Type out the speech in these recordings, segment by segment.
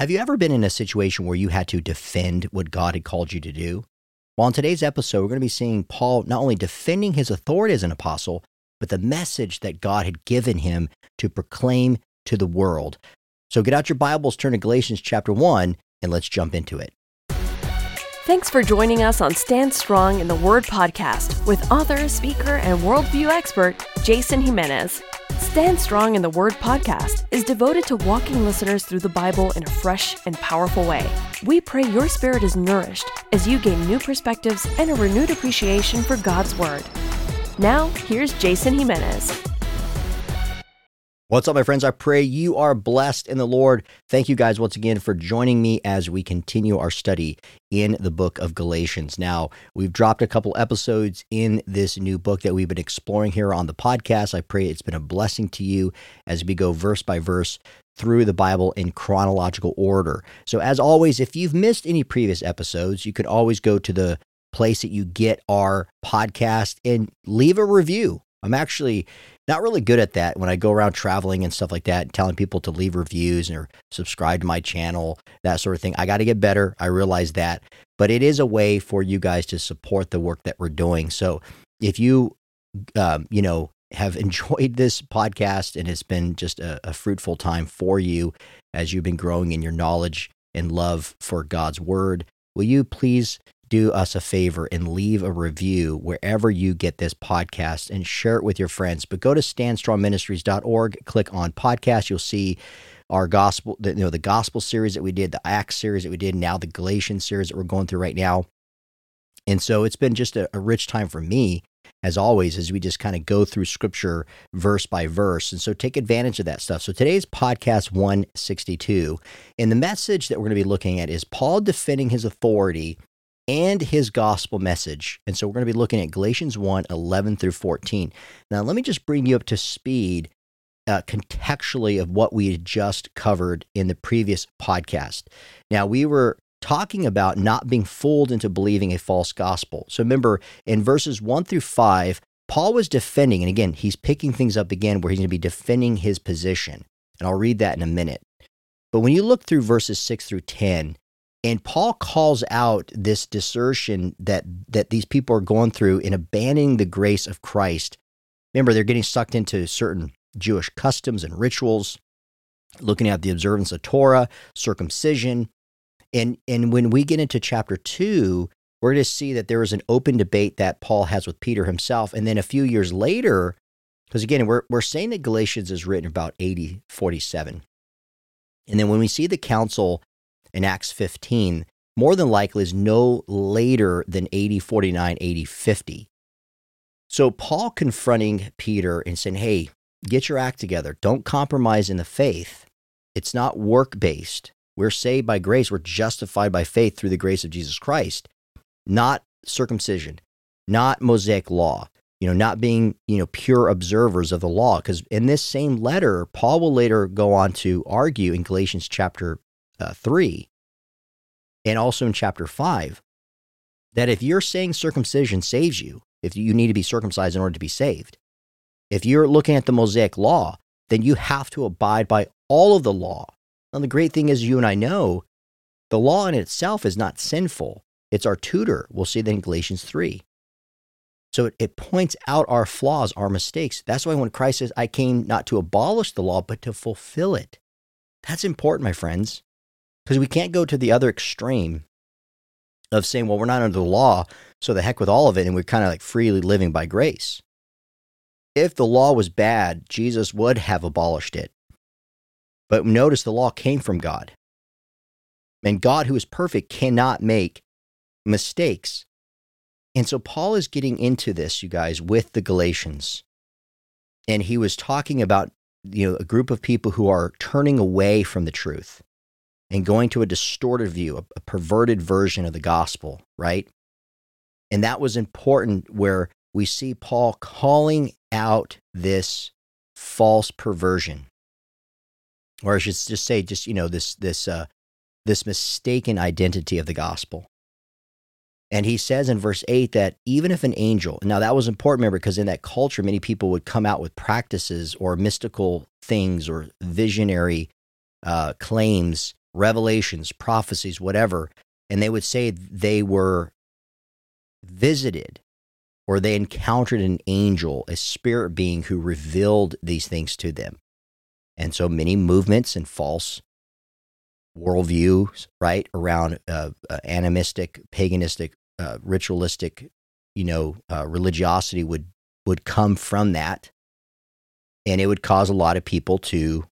Have you ever been in a situation where you had to defend what God had called you to do? Well, in today's episode, we're going to be seeing Paul not only defending his authority as an apostle, but the message that God had given him to proclaim to the world. So get out your Bibles, turn to Galatians chapter 1, and let's jump into it. Thanks for joining us on Stand Strong in the Word podcast with author, speaker, and worldview expert Jason Jimenez. Stand Strong in the Word podcast is devoted to walking listeners through the Bible in a fresh and powerful way. We pray your spirit is nourished as you gain new perspectives and a renewed appreciation for God's Word. Now, here's Jason Jimenez. What's up, my friends? I pray you are blessed in the Lord. Thank you guys once again for joining me as we continue our study in the book of Galatians. Now, we've dropped a couple episodes in this new book that we've been exploring here on the podcast. I pray it's been a blessing to you as we go verse by verse through the Bible in chronological order. So, as always, if you've missed any previous episodes, you can always go to the place that you get our podcast and leave a review. I'm actually not really good at that when I go around traveling and stuff like that, telling people to leave reviews or subscribe to my channel, that sort of thing. I got to get better. I realize that. But it is a way for you guys to support the work that we're doing. So if you, um, you know, have enjoyed this podcast and it's been just a, a fruitful time for you as you've been growing in your knowledge and love for God's word, will you please do us a favor and leave a review wherever you get this podcast and share it with your friends. But go to standstrongministries.org, click on podcast. You'll see our gospel, the, you know, the gospel series that we did, the Acts series that we did, now the Galatians series that we're going through right now. And so it's been just a, a rich time for me, as always, as we just kind of go through scripture verse by verse. And so take advantage of that stuff. So today's podcast 162. And the message that we're going to be looking at is Paul defending his authority and his gospel message. And so we're going to be looking at Galatians 1 11 through 14. Now, let me just bring you up to speed uh, contextually of what we had just covered in the previous podcast. Now, we were talking about not being fooled into believing a false gospel. So remember, in verses 1 through 5, Paul was defending, and again, he's picking things up again where he's going to be defending his position. And I'll read that in a minute. But when you look through verses 6 through 10, and Paul calls out this desertion that that these people are going through in abandoning the grace of Christ. Remember, they're getting sucked into certain Jewish customs and rituals, looking at the observance of Torah, circumcision. And and when we get into chapter two, we're going to see that there is an open debate that Paul has with Peter himself. And then a few years later, because again, we're, we're saying that Galatians is written about AD, 47. And then when we see the council in Acts 15 more than likely is no later than AD 49, AD 50. So Paul confronting Peter and saying, hey, get your act together. Don't compromise in the faith. It's not work based. We're saved by grace. We're justified by faith through the grace of Jesus Christ, not circumcision, not Mosaic law, you know, not being, you know, pure observers of the law. Because in this same letter, Paul will later go on to argue in Galatians chapter uh, 3 and also in chapter 5 that if you're saying circumcision saves you, if you need to be circumcised in order to be saved, if you're looking at the Mosaic law, then you have to abide by all of the law. And the great thing is, you and I know the law in itself is not sinful. It's our tutor. We'll see that in Galatians 3. So it, it points out our flaws, our mistakes. That's why when Christ says, I came not to abolish the law, but to fulfill it. That's important, my friends because we can't go to the other extreme of saying, well, we're not under the law, so the heck with all of it, and we're kind of like freely living by grace. If the law was bad, Jesus would have abolished it. But notice the law came from God. And God, who is perfect, cannot make mistakes. And so Paul is getting into this, you guys, with the Galatians. And he was talking about, you know, a group of people who are turning away from the truth and going to a distorted view, a, a perverted version of the gospel, right? And that was important where we see Paul calling out this false perversion. Or I should just say, just, you know, this, this, uh, this mistaken identity of the gospel. And he says in verse 8 that even if an angel, now that was important, remember, because in that culture, many people would come out with practices or mystical things or visionary uh, claims revelations, prophecies, whatever, and they would say they were visited or they encountered an angel, a spirit being who revealed these things to them. And so many movements and false worldviews, right, around uh, uh, animistic, paganistic, uh, ritualistic, you know, uh, religiosity would would come from that, and it would cause a lot of people to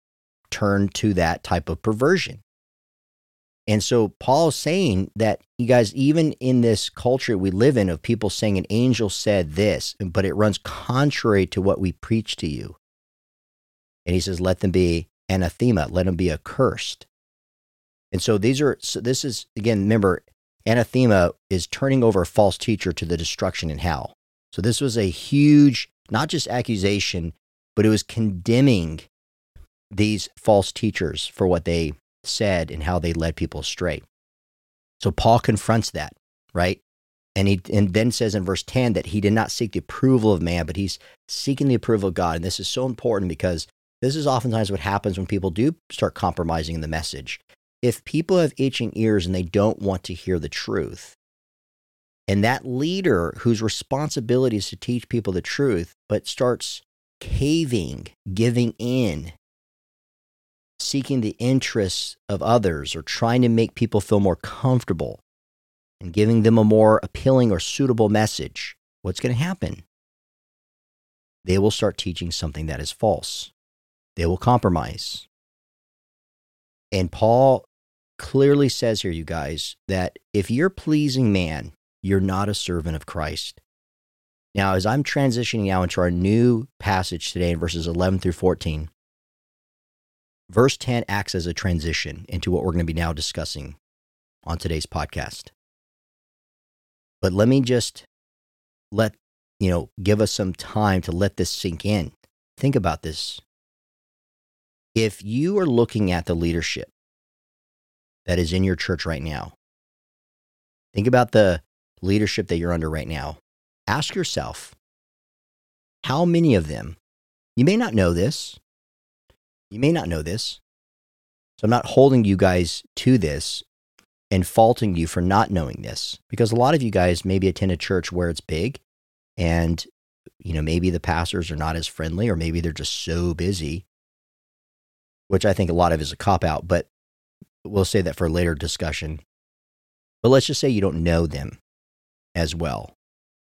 turn to that type of perversion. And so Paul is saying that you guys, even in this culture we live in, of people saying an angel said this, but it runs contrary to what we preach to you. And he says, let them be anathema, let them be accursed. And so these are, so this is, again, remember, anathema is turning over a false teacher to the destruction in hell. So this was a huge, not just accusation, but it was condemning these false teachers for what they said and how they led people astray. So Paul confronts that, right? And he and then says in verse 10 that he did not seek the approval of man, but he's seeking the approval of God. And this is so important because this is oftentimes what happens when people do start compromising the message if people have itching ears and they don't want to hear the truth, and that leader whose responsibility is to teach people the truth, but starts caving, giving in, seeking the interests of others, or trying to make people feel more comfortable and giving them a more appealing or suitable message, what's going to happen? They will start teaching something that is false. They will compromise. And Paul clearly says here, you guys, that if you're pleasing man, you're not a servant of Christ. Now, as I'm transitioning now into our new passage today in verses 11 through 14, verse 10 acts as a transition into what we're going to be now discussing on today's podcast. But let me just let, you know, give us some time to let this sink in. Think about this. If you are looking at the leadership that is in your church right now. Think about the leadership that you're under right now. Ask yourself, how many of them, you may not know this, you may not know this. So I'm not holding you guys to this and faulting you for not knowing this because a lot of you guys maybe attend a church where it's big and you know maybe the pastors are not as friendly or maybe they're just so busy which I think a lot of is a cop out but we'll say that for later discussion. But let's just say you don't know them as well.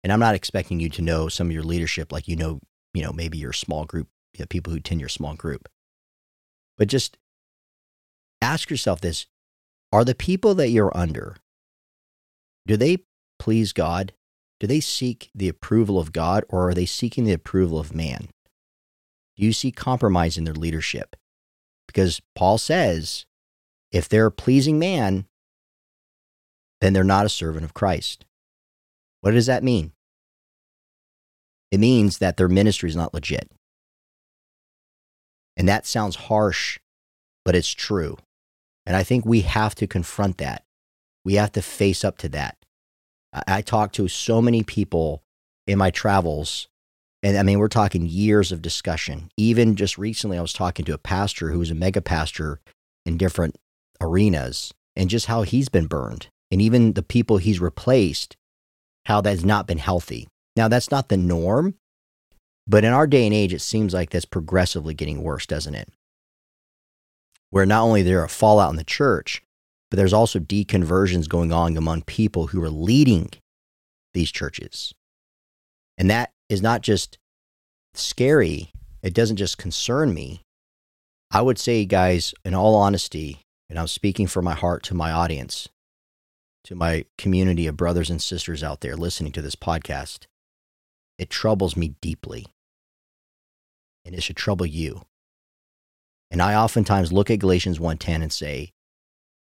And I'm not expecting you to know some of your leadership like you know, you know, maybe your small group, you know, people who attend your small group. But just ask yourself this are the people that you're under, do they please God? Do they seek the approval of God or are they seeking the approval of man? Do you see compromise in their leadership? Because Paul says if they're pleasing man, then they're not a servant of Christ. What does that mean? It means that their ministry is not legit. And that sounds harsh, but it's true. And I think we have to confront that. We have to face up to that. I, I talk to so many people in my travels, and I mean, we're talking years of discussion. Even just recently, I was talking to a pastor who was a mega pastor in different arenas and just how he's been burned and even the people he's replaced, how that's not been healthy. Now, that's not the norm, but in our day and age, it seems like that's progressively getting worse, doesn't it? Where not only there a fallout in the church, but there's also deconversions going on among people who are leading these churches. And that is not just scary, it doesn't just concern me. I would say, guys, in all honesty, and I'm speaking from my heart to my audience, to my community of brothers and sisters out there listening to this podcast. It troubles me deeply. And it should trouble you. And I oftentimes look at Galatians 1:10 and say,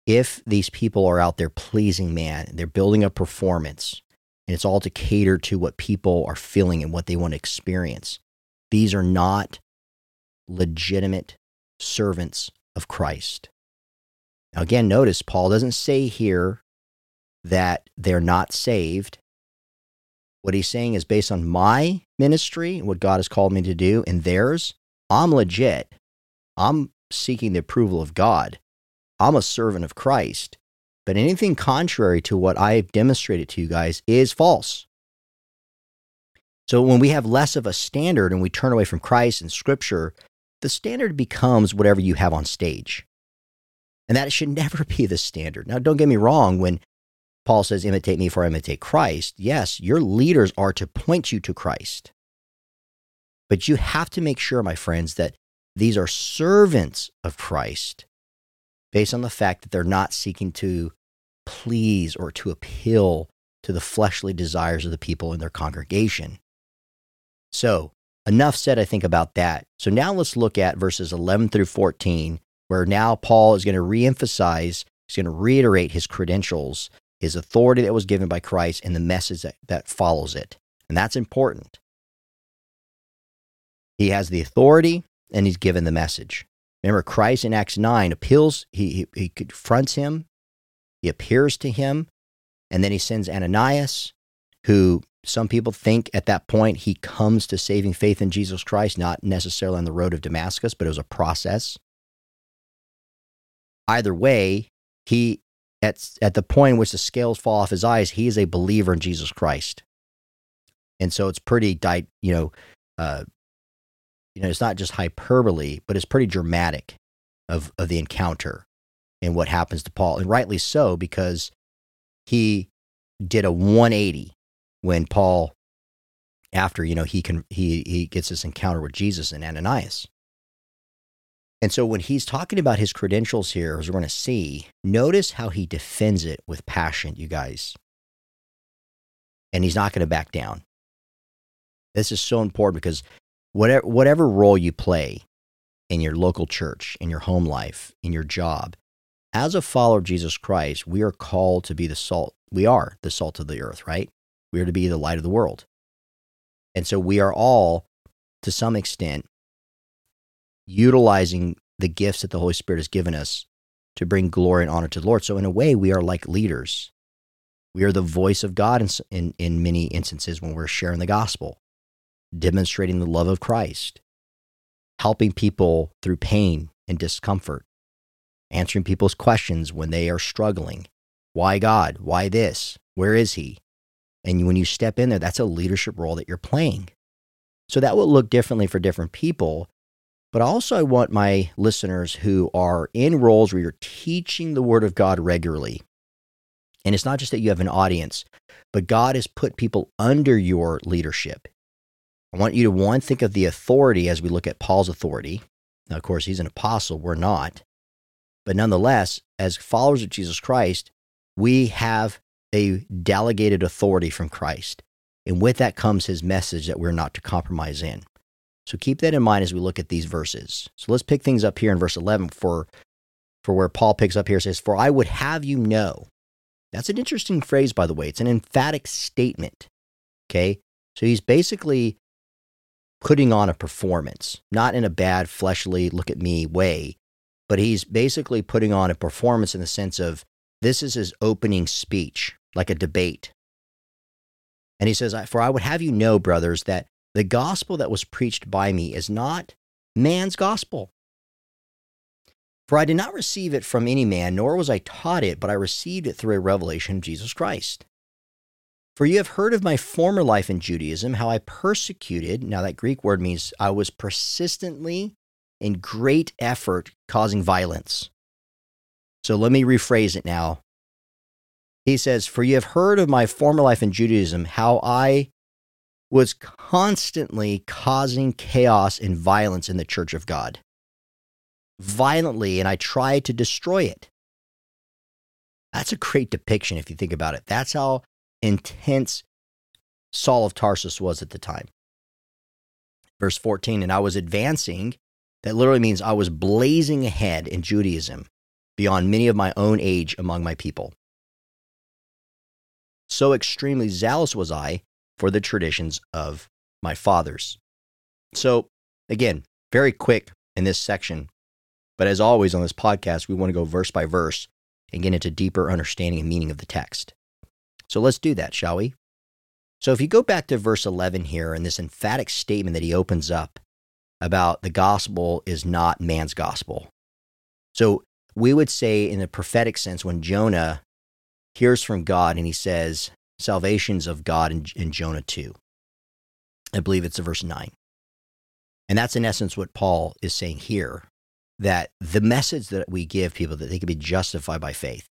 if these people are out there pleasing man, they're building a performance, and it's all to cater to what people are feeling and what they want to experience. These are not legitimate servants of Christ. Now, again, notice Paul doesn't say here that they're not saved. What he's saying is based on my ministry, what God has called me to do, and theirs, I'm legit. I'm seeking the approval of God. I'm a servant of Christ. But anything contrary to what I've demonstrated to you guys is false. So when we have less of a standard and we turn away from Christ and scripture, the standard becomes whatever you have on stage. And that should never be the standard. Now, don't get me wrong, when Paul says, imitate me for I imitate Christ, yes, your leaders are to point you to Christ. But you have to make sure, my friends, that these are servants of Christ based on the fact that they're not seeking to please or to appeal to the fleshly desires of the people in their congregation. So, enough said, I think, about that. So, now let's look at verses 11 through 14, where now Paul is going to reemphasize, he's going to reiterate his credentials, his authority that was given by Christ, and the message that, that follows it. And that's important. He has the authority and he's given the message. Remember, Christ in Acts 9 appeals, he, he, he confronts him, he appears to him, and then he sends Ananias, who some people think at that point he comes to saving faith in Jesus Christ, not necessarily on the road of Damascus, but it was a process. Either way, he at, at the point in which the scales fall off his eyes, he is a believer in Jesus Christ. And so it's pretty, you know, uh, you know, it's not just hyperbole, but it's pretty dramatic of, of the encounter and what happens to Paul. And rightly so, because he did a 180 when Paul, after, you know, he can, he, he gets this encounter with Jesus and Ananias. And so when he's talking about his credentials here, as we're going to see, notice how he defends it with passion, you guys. And he's not going to back down. This is so important because whatever, whatever role you play in your local church, in your home life, in your job, as a follower of Jesus Christ, we are called to be the salt. We are the salt of the earth, right? We are to be the light of the world. And so we are all, to some extent, utilizing the gifts that the Holy Spirit has given us to bring glory and honor to the Lord. So, in a way, we are like leaders. We are the voice of God in, in, in many instances when we're sharing the gospel demonstrating the love of Christ, helping people through pain and discomfort, answering people's questions when they are struggling. Why God? Why this? Where is He? And when you step in there, that's a leadership role that you're playing. So that will look differently for different people. But also, I want my listeners who are in roles where you're teaching the Word of God regularly. And it's not just that you have an audience, but God has put people under your leadership. I want you to one think of the authority as we look at Paul's authority. Now, of course, he's an apostle, we're not. But nonetheless, as followers of Jesus Christ, we have a delegated authority from Christ. And with that comes his message that we're not to compromise in. So keep that in mind as we look at these verses. So let's pick things up here in verse 11 for, for where Paul picks up here says, For I would have you know. That's an interesting phrase, by the way. It's an emphatic statement. Okay. So he's basically putting on a performance, not in a bad, fleshly, look at me way, but he's basically putting on a performance in the sense of this is his opening speech, like a debate. And he says, For I would have you know, brothers, that the gospel that was preached by me is not man's gospel. For I did not receive it from any man, nor was I taught it, but I received it through a revelation of Jesus Christ. For you have heard of my former life in Judaism, how I persecuted. Now, that Greek word means I was persistently in great effort causing violence. So let me rephrase it now. He says, For you have heard of my former life in Judaism, how I was constantly causing chaos and violence in the church of God. Violently, and I tried to destroy it. That's a great depiction if you think about it. That's how intense Saul of Tarsus was at the time. Verse 14, and I was advancing, that literally means I was blazing ahead in Judaism beyond many of my own age among my people. So extremely zealous was I for the traditions of my fathers. So, again, very quick in this section, but as always on this podcast, we want to go verse by verse and get into deeper understanding and meaning of the text. So let's do that, shall we? So if you go back to verse 11 here and this emphatic statement that he opens up about the gospel is not man's gospel. So we would say, in the prophetic sense, when Jonah hears from God and he says, Salvation's of God in, in Jonah 2. I believe it's verse 9. And that's in essence what Paul is saying here that the message that we give people that they can be justified by faith.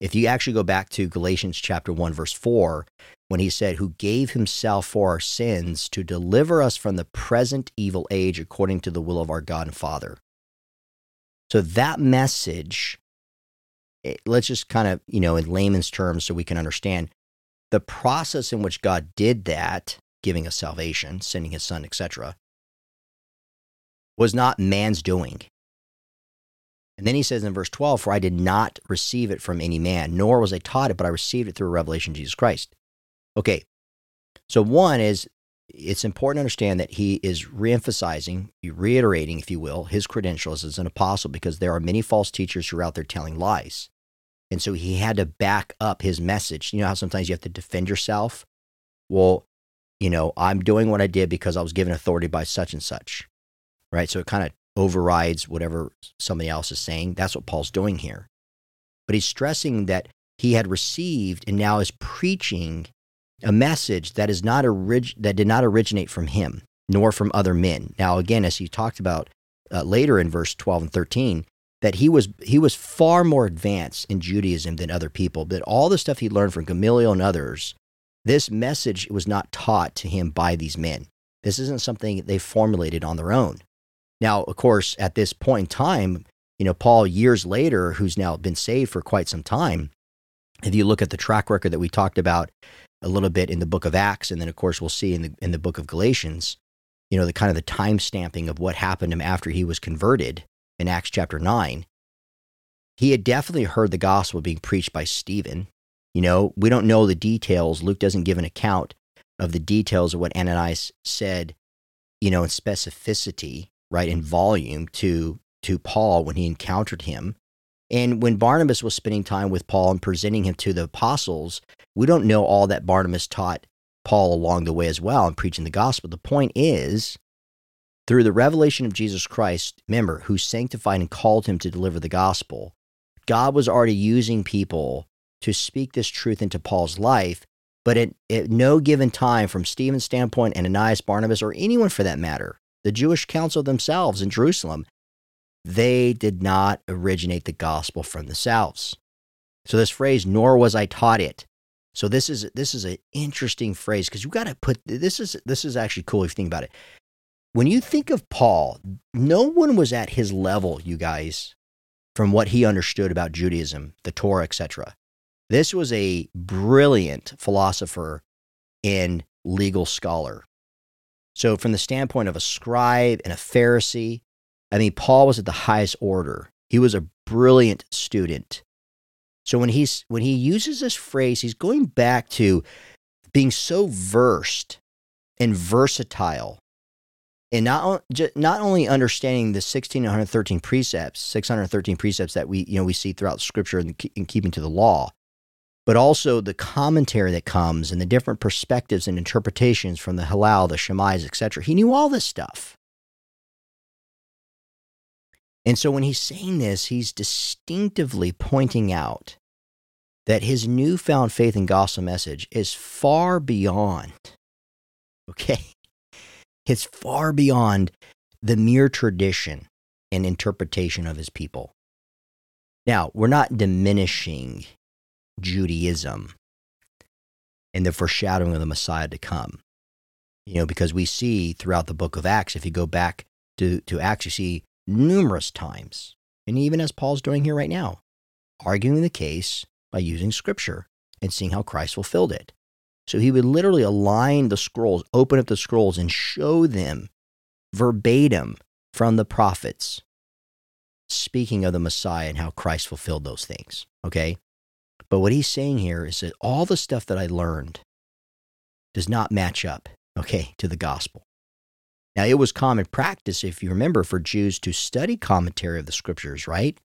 If you actually go back to Galatians chapter 1 verse 4 when he said who gave himself for our sins to deliver us from the present evil age according to the will of our God and Father. So that message eh, let's just kind of, you know, in layman's terms so we can understand the process in which God did that, giving us salvation, sending his son, etc., was not man's doing. And then he says in verse 12, For I did not receive it from any man, nor was I taught it, but I received it through a revelation of Jesus Christ. Okay, so one is it's important to understand that he is reemphasizing, reiterating, if you will, his credentials as an apostle because there are many false teachers who are out there telling lies. And so he had to back up his message. You know how sometimes you have to defend yourself? Well, you know, I'm doing what I did because I was given authority by such and such, right? So it kind of overrides whatever somebody else is saying. That's what Paul's doing here. But he's stressing that he had received and now is preaching a message that is not orig- that did not originate from him nor from other men. Now again as he talked about uh, later in verse 12 and 13 that he was he was far more advanced in Judaism than other people, that all the stuff he learned from Gamaliel and others, this message was not taught to him by these men. This isn't something they formulated on their own. Now, of course, at this point in time, you know, Paul, years later, who's now been saved for quite some time, if you look at the track record that we talked about a little bit in the book of Acts, and then of course we'll see in the in the book of Galatians, you know, the kind of the time stamping of what happened to him after he was converted in Acts chapter nine. He had definitely heard the gospel being preached by Stephen. You know, we don't know the details. Luke doesn't give an account of the details of what Ananias said, you know, in specificity right, in volume to to Paul when he encountered him. And when Barnabas was spending time with Paul and presenting him to the apostles, we don't know all that Barnabas taught Paul along the way as well in preaching the gospel. The point is, through the revelation of Jesus Christ, remember, who sanctified and called him to deliver the gospel, God was already using people to speak this truth into Paul's life. But at, at no given time, from Stephen's standpoint, and Ananias, Barnabas, or anyone for that matter, the Jewish council themselves in Jerusalem, they did not originate the gospel from themselves. So this phrase, nor was I taught it. So this is this is an interesting phrase because you got to put this is this is actually cool if you think about it. When you think of Paul, no one was at his level, you guys, from what he understood about Judaism, the Torah, etc. This was a brilliant philosopher and legal scholar. So, from the standpoint of a scribe and a Pharisee, I mean, Paul was at the highest order. He was a brilliant student. So when he's when he uses this phrase, he's going back to being so versed and versatile, and not not only understanding the 1613 precepts, 613 precepts that we you know we see throughout Scripture and in keeping to the law, but also the commentary that comes and the different perspectives and interpretations from the Hillel the Shammais etc. He knew all this stuff. And so when he's saying this, he's distinctively pointing out that his newfound faith in gospel message is far beyond, okay? It's far beyond the mere tradition and interpretation of his people. Now, we're not diminishing Judaism and the foreshadowing of the Messiah to come. You know, because we see throughout the book of Acts, if you go back to, to Acts, you see numerous times, and even as Paul's doing here right now, arguing the case by using scripture and seeing how Christ fulfilled it. So he would literally align the scrolls, open up the scrolls, and show them verbatim from the prophets, speaking of the Messiah and how Christ fulfilled those things. Okay? But what he's saying here is that all the stuff that I learned does not match up, okay, to the gospel. Now, it was common practice, if you remember, for Jews to study commentary of the scriptures, right?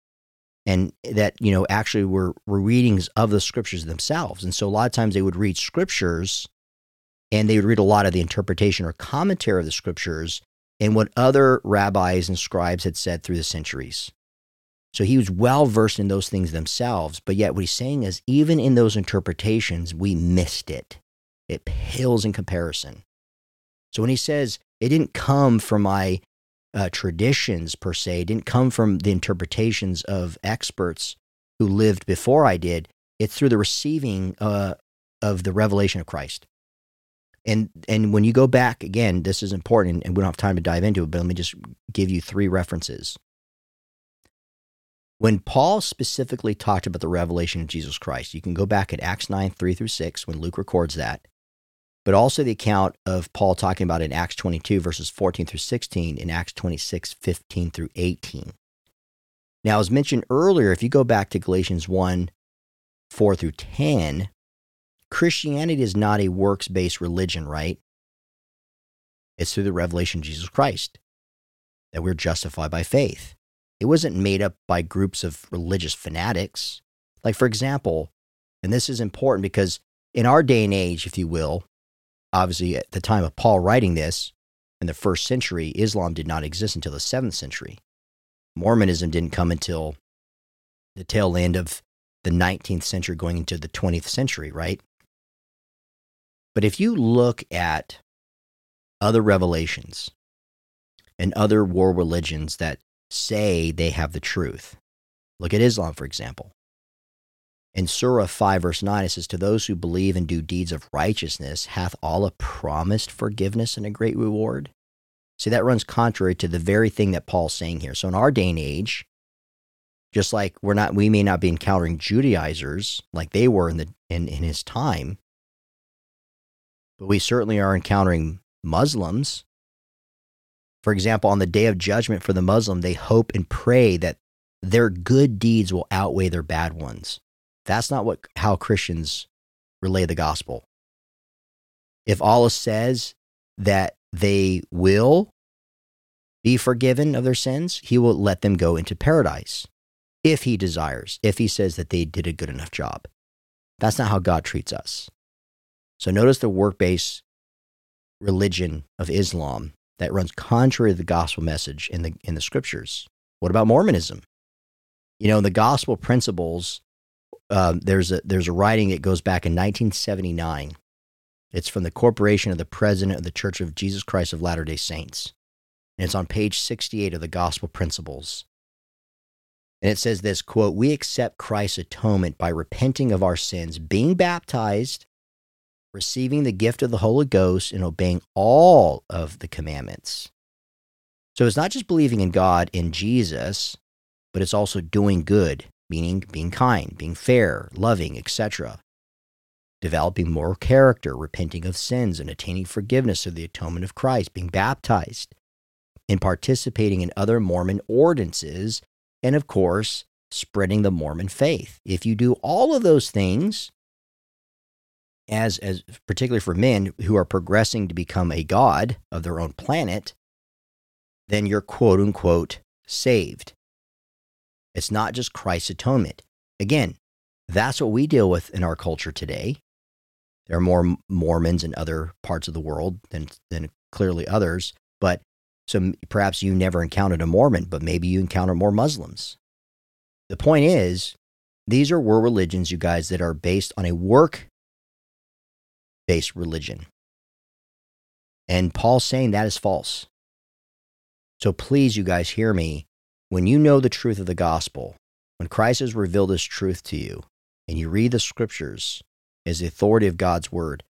And that, you know, actually were, were readings of the scriptures themselves. And so a lot of times they would read scriptures and they would read a lot of the interpretation or commentary of the scriptures and what other rabbis and scribes had said through the centuries. So he was well versed in those things themselves. But yet, what he's saying is, even in those interpretations, we missed it. It pales in comparison. So when he says it didn't come from my uh, traditions per se, didn't come from the interpretations of experts who lived before I did, it's through the receiving uh, of the revelation of Christ. And and when you go back again, this is important, and we don't have time to dive into it, but let me just give you three references. When Paul specifically talked about the revelation of Jesus Christ, you can go back at Acts 9, 3 through 6, when Luke records that, but also the account of Paul talking about in Acts 22, verses 14 through 16, in Acts 26, 15 through 18. Now, as mentioned earlier, if you go back to Galatians 1, 4 through 10, Christianity is not a works based religion, right? It's through the revelation of Jesus Christ that we're justified by faith. It wasn't made up by groups of religious fanatics. Like, for example, and this is important because in our day and age, if you will, obviously at the time of Paul writing this, in the first century, Islam did not exist until the seventh century. Mormonism didn't come until the tail end of the 19th century, going into the 20th century, right? But if you look at other revelations and other world religions that say they have the truth, look at Islam, for example. In Surah 5, verse 9, it says, To those who believe and do deeds of righteousness, hath Allah promised forgiveness and a great reward? See, that runs contrary to the very thing that Paul's saying here. So in our day and age, just like we're not we may not be encountering Judaizers like they were in the in, in his time, but we certainly are encountering Muslims. For example, on the day of judgment for the Muslim, they hope and pray that their good deeds will outweigh their bad ones. That's not what how Christians relay the gospel. If Allah says that they will be forgiven of their sins, he will let them go into paradise if he desires, if he says that they did a good enough job. That's not how God treats us. So notice the work based religion of Islam that runs contrary to the gospel message in the, in the scriptures. What about Mormonism? You know, the gospel principles, um, there's, a, there's a writing that goes back in 1979. It's from the Corporation of the President of the Church of Jesus Christ of Latter day Saints. And it's on page 68 of the gospel principles. And it says this quote, We accept Christ's atonement by repenting of our sins, being baptized, receiving the gift of the Holy Ghost, and obeying all of the commandments. So it's not just believing in God, in Jesus, but it's also doing good, meaning being kind, being fair, loving, etc. Developing moral character, repenting of sins, and attaining forgiveness of the atonement of Christ, being baptized, and participating in other Mormon ordinances, and of course, spreading the Mormon faith. If you do all of those things, as as particularly for men who are progressing to become a god of their own planet, then you're quote unquote saved. It's not just Christ's atonement. Again, that's what we deal with in our culture today. There are more Mormons in other parts of the world than than clearly others, but so perhaps you never encountered a Mormon, but maybe you encounter more Muslims. The point is, these are world religions, you guys, that are based on a work based religion. And Paul's saying that is false. So please, you guys, hear me. When you know the truth of the gospel, when Christ has revealed his truth to you, and you read the scriptures as the authority of God's word,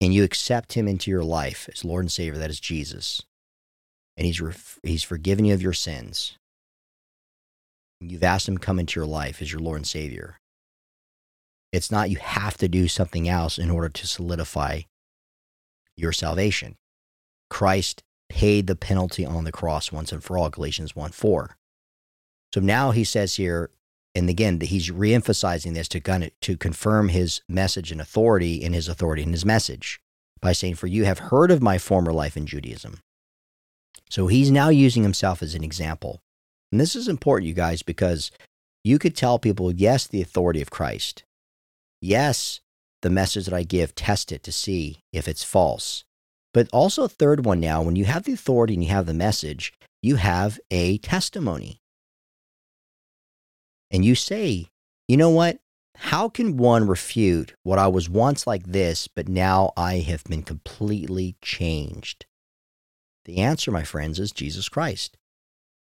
and you accept him into your life as Lord and Savior, that is Jesus, and he's, ref- he's forgiven you of your sins, and you've asked him to come into your life as your Lord and Savior, it's not you have to do something else in order to solidify your salvation. Christ paid the penalty on the cross once and for all, Galatians 1 4. So now he says here, and again, he's reemphasizing this to, kind of, to confirm his message and authority in his authority in his message by saying, For you have heard of my former life in Judaism. So he's now using himself as an example. And this is important, you guys, because you could tell people, yes, the authority of Christ, yes, the message that I give, test it to see if it's false. But also, a third one now, when you have the authority and you have the message, you have a testimony. and you say, you know what? How can one refute what I was once like this, but now I have been completely changed? The answer, my friends, is Jesus Christ.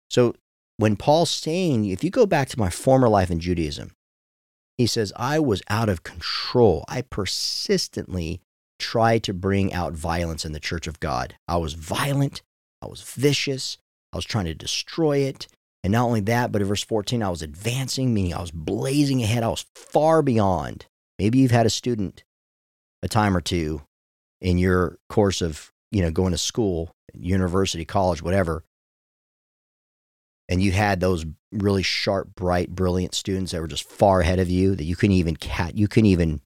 So when Paul's saying, if you go back to my former life in Judaism, he says, I was out of control. I persistently tried to bring out violence in the church of God. I was violent. I was vicious. I was trying to destroy it. And not only that, but in verse 14, I was advancing, meaning I was blazing ahead. I was far beyond. Maybe you've had a student a time or two in your course of, you know, going to school, university, college, whatever. And you had those really sharp, bright, brilliant students that were just far ahead of you that you couldn't even cat, you couldn't even,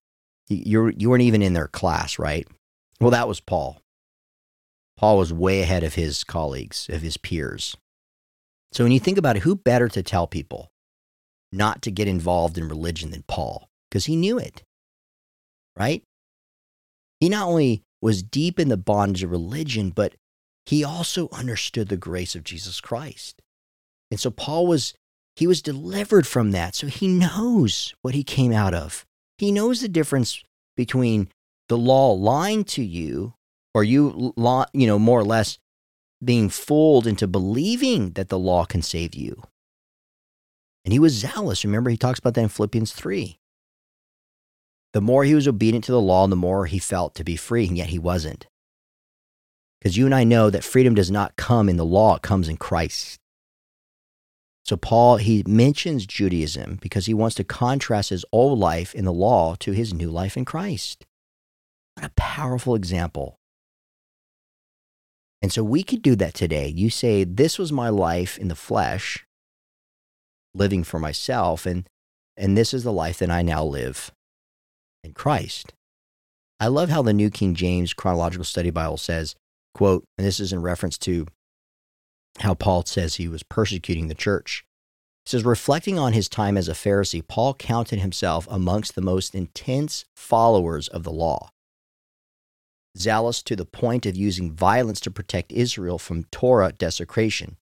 you you weren't even in their class, right? Well, that was Paul. Paul was way ahead of his colleagues, of his peers. So when you think about it, who better to tell people not to get involved in religion than Paul? Because he knew it, right? He not only was deep in the bondage of religion, but he also understood the grace of Jesus Christ. And so Paul was, he was delivered from that. So he knows what he came out of. He knows the difference between the law lying to you or you, you know, more or less being fooled into believing that the law can save you. And he was zealous. Remember, he talks about that in Philippians 3. The more he was obedient to the law, the more he felt to be free, and yet he wasn't. Because you and I know that freedom does not come in the law, it comes in Christ. So, Paul, he mentions Judaism because he wants to contrast his old life in the law to his new life in Christ. What a powerful example and so we could do that today. You say, This was my life in the flesh, living for myself, and, and this is the life that I now live in Christ. I love how the New King James Chronological Study Bible says, quote, and this is in reference to how Paul says he was persecuting the church. Says, reflecting on his time as a Pharisee, Paul counted himself amongst the most intense followers of the law zealous to the point of using violence to protect Israel from Torah desecration.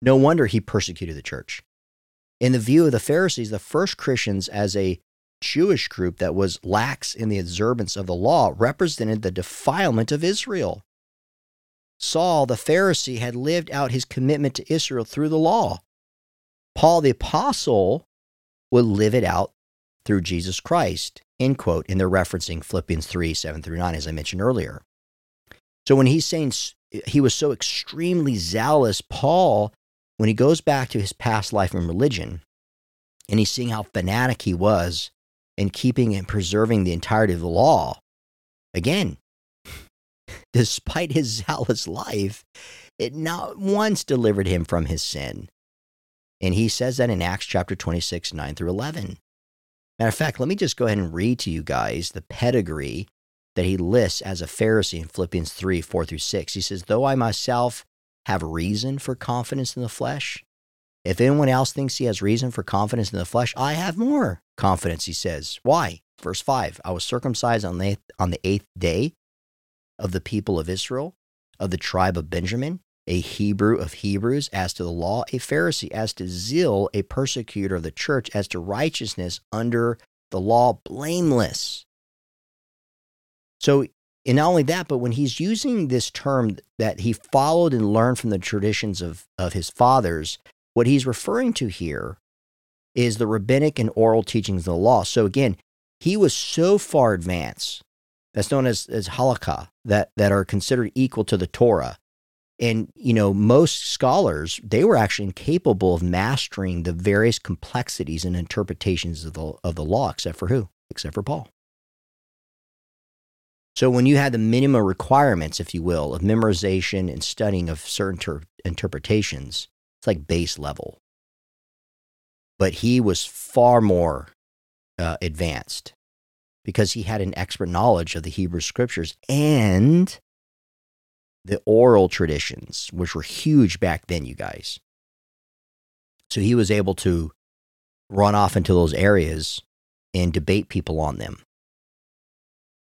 No wonder he persecuted the church. In the view of the Pharisees, the first Christians, as a Jewish group that was lax in the observance of the law, represented the defilement of Israel. Saul, the Pharisee, had lived out his commitment to Israel through the law. Paul, the apostle, would live it out through Jesus Christ end quote, and they're referencing Philippians 3 7 through 9, as I mentioned earlier. So when he's saying he was so extremely zealous, Paul, when he goes back to his past life in religion, and he's seeing how fanatic he was in keeping and preserving the entirety of the law, again, despite his zealous life, it not once delivered him from his sin. And he says that in Acts chapter 26, 9 through 11. Matter of fact, let me just go ahead and read to you guys the pedigree that he lists as a Pharisee in Philippians 3 4 through 6. He says, Though I myself have reason for confidence in the flesh, if anyone else thinks he has reason for confidence in the flesh, I have more confidence, he says. Why? Verse 5 I was circumcised on the, on the eighth day of the people of Israel, of the tribe of Benjamin, a Hebrew of Hebrews, as to the law, a Pharisee, as to zeal, a persecutor of the church, as to righteousness under the law, blameless. So, and not only that, but when he's using this term that he followed and learned from the traditions of, of his fathers, what he's referring to here is the rabbinic and oral teachings of the law. So again, he was so far advanced, that's known as, as halakha, that, that are considered equal to the Torah and, you know, most scholars, they were actually incapable of mastering the various complexities and interpretations of the, of the law, except for who? Except for Paul. So when you had the minimum requirements, if you will, of memorization and studying of certain ter- interpretations, it's like base level. But he was far more uh, advanced because he had an expert knowledge of the Hebrew scriptures and the oral traditions, which were huge back then, you guys. So he was able to run off into those areas and debate people on them.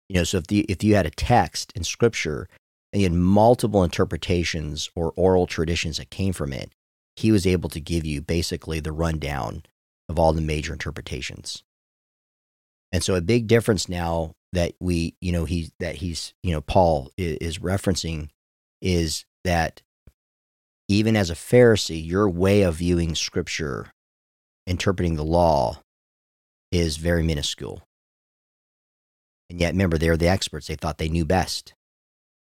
You know, so if, the, if you had a text in scripture and you had multiple interpretations or oral traditions that came from it, he was able to give you basically the rundown of all the major interpretations. And so a big difference now that we, you know, he that he's, you know, Paul is, is referencing is that even as a Pharisee, your way of viewing scripture, interpreting the law, is very minuscule. And yet, remember, they're the experts. They thought they knew best.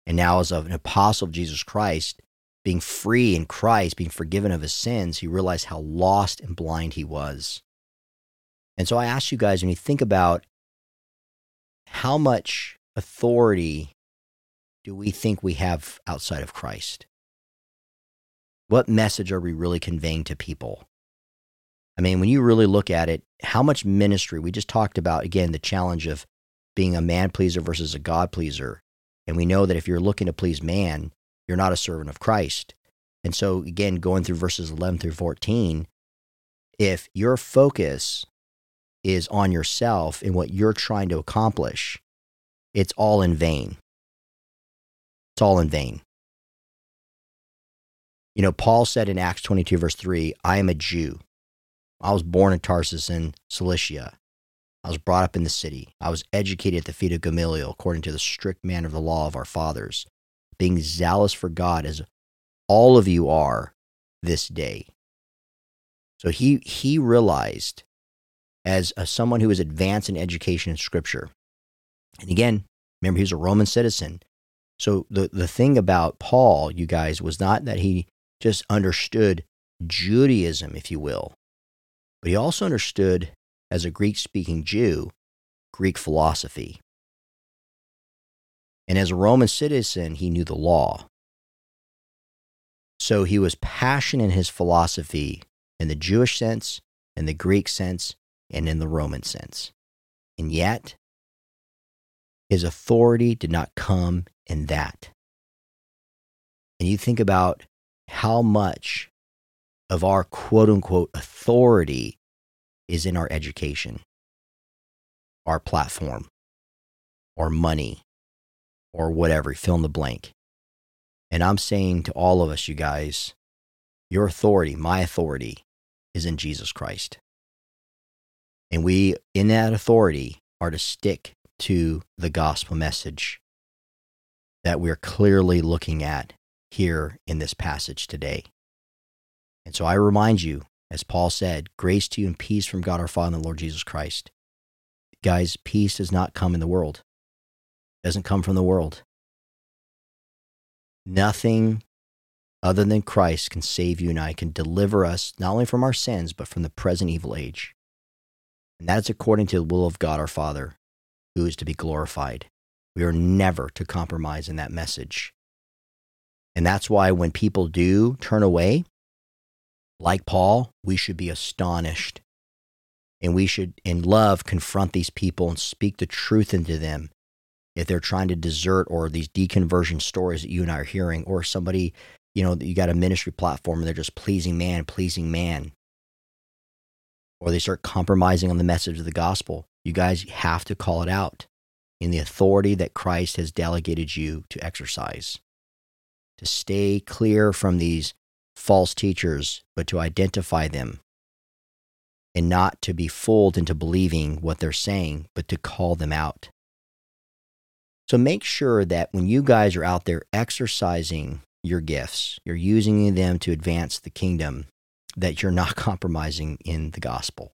And now, as an apostle of Jesus Christ, being free in Christ, being forgiven of his sins, he realized how lost and blind he was. And so I ask you guys when you think about how much authority do we think we have outside of Christ? What message are we really conveying to people? I mean, when you really look at it, how much ministry, we just talked about, again, the challenge of being a man pleaser versus a God pleaser. And we know that if you're looking to please man, you're not a servant of Christ. And so, again, going through verses 11 through 14, if your focus is on yourself and what you're trying to accomplish, it's all in vain. It's all in vain. You know, Paul said in Acts 22, verse 3, I am a Jew. I was born in Tarsus in Cilicia. I was brought up in the city. I was educated at the feet of Gamaliel according to the strict manner of the law of our fathers, being zealous for God as all of you are this day. So he, he realized as a, someone who was advanced in education in scripture. And again, remember, he was a Roman citizen. So the, the thing about Paul, you guys, was not that he just understood Judaism, if you will, but he also understood, as a Greek speaking Jew, Greek philosophy. And as a Roman citizen, he knew the law. So he was passionate in his philosophy in the Jewish sense, in the Greek sense, and in the Roman sense. And yet, his authority did not come in that. And you think about how much of our quote unquote authority is in our education, our platform, or money, or whatever, fill in the blank. And I'm saying to all of us, you guys, your authority, my authority, is in Jesus Christ. And we, in that authority, are to stick to the gospel message that we're clearly looking at here in this passage today. And so I remind you, as Paul said, grace to you and peace from God our Father and the Lord Jesus Christ. Guys, peace does not come in the world. It doesn't come from the world. Nothing other than Christ can save you and I, can deliver us not only from our sins, but from the present evil age. And that is according to the will of God our Father, who is to be glorified. We are never to compromise in that message. And that's why when people do turn away, like Paul, we should be astonished. And we should, in love, confront these people and speak the truth into them. If they're trying to desert or these deconversion stories that you and I are hearing, or somebody, you know, you got a ministry platform and they're just pleasing man, pleasing man or they start compromising on the message of the gospel, you guys have to call it out in the authority that Christ has delegated you to exercise. To stay clear from these false teachers, but to identify them and not to be fooled into believing what they're saying, but to call them out. So make sure that when you guys are out there exercising your gifts, you're using them to advance the kingdom, that you're not compromising in the gospel.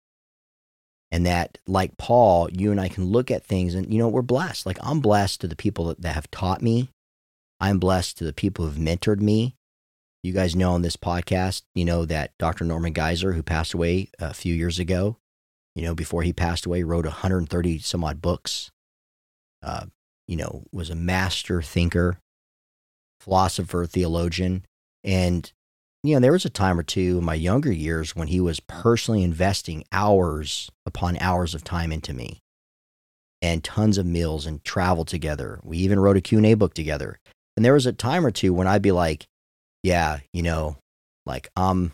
And that, like Paul, you and I can look at things and, you know, we're blessed. Like I'm blessed to the people that, that have taught me. I'm blessed to the people who've mentored me. You guys know on this podcast, you know, that Dr. Norman Geisler, who passed away a few years ago, you know, before he passed away, wrote 130 some odd books. Uh, you know, was a master thinker, philosopher, theologian. And you know, there was a time or two in my younger years when he was personally investing hours upon hours of time into me and tons of meals and travel together. We even wrote a Q&A book together. And there was a time or two when I'd be like, yeah, you know, like I'm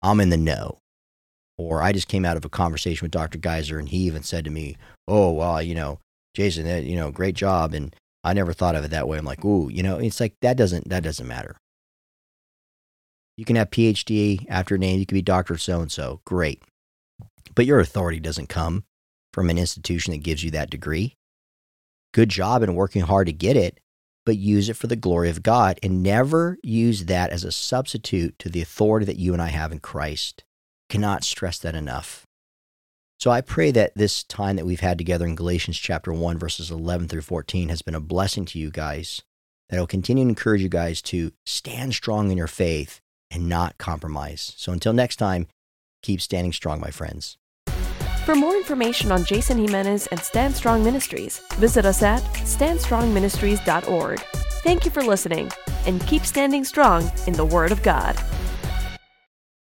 I'm in the know. Or I just came out of a conversation with Dr. Geisler and he even said to me, "Oh, well, you know, Jason, that, you know, great job." And I never thought of it that way. I'm like, "Ooh, you know, it's like that doesn't that doesn't matter." You can have PhD after your name. You can be Dr. So and so. Great. But your authority doesn't come from an institution that gives you that degree. Good job in working hard to get it, but use it for the glory of God and never use that as a substitute to the authority that you and I have in Christ. Cannot stress that enough. So I pray that this time that we've had together in Galatians chapter 1, verses 11 through 14 has been a blessing to you guys, that will continue to encourage you guys to stand strong in your faith and not compromise. So until next time, keep standing strong, my friends. For more information on Jason Jimenez and Stand Strong Ministries, visit us at standstrongministries.org. Thank you for listening, and keep standing strong in the Word of God.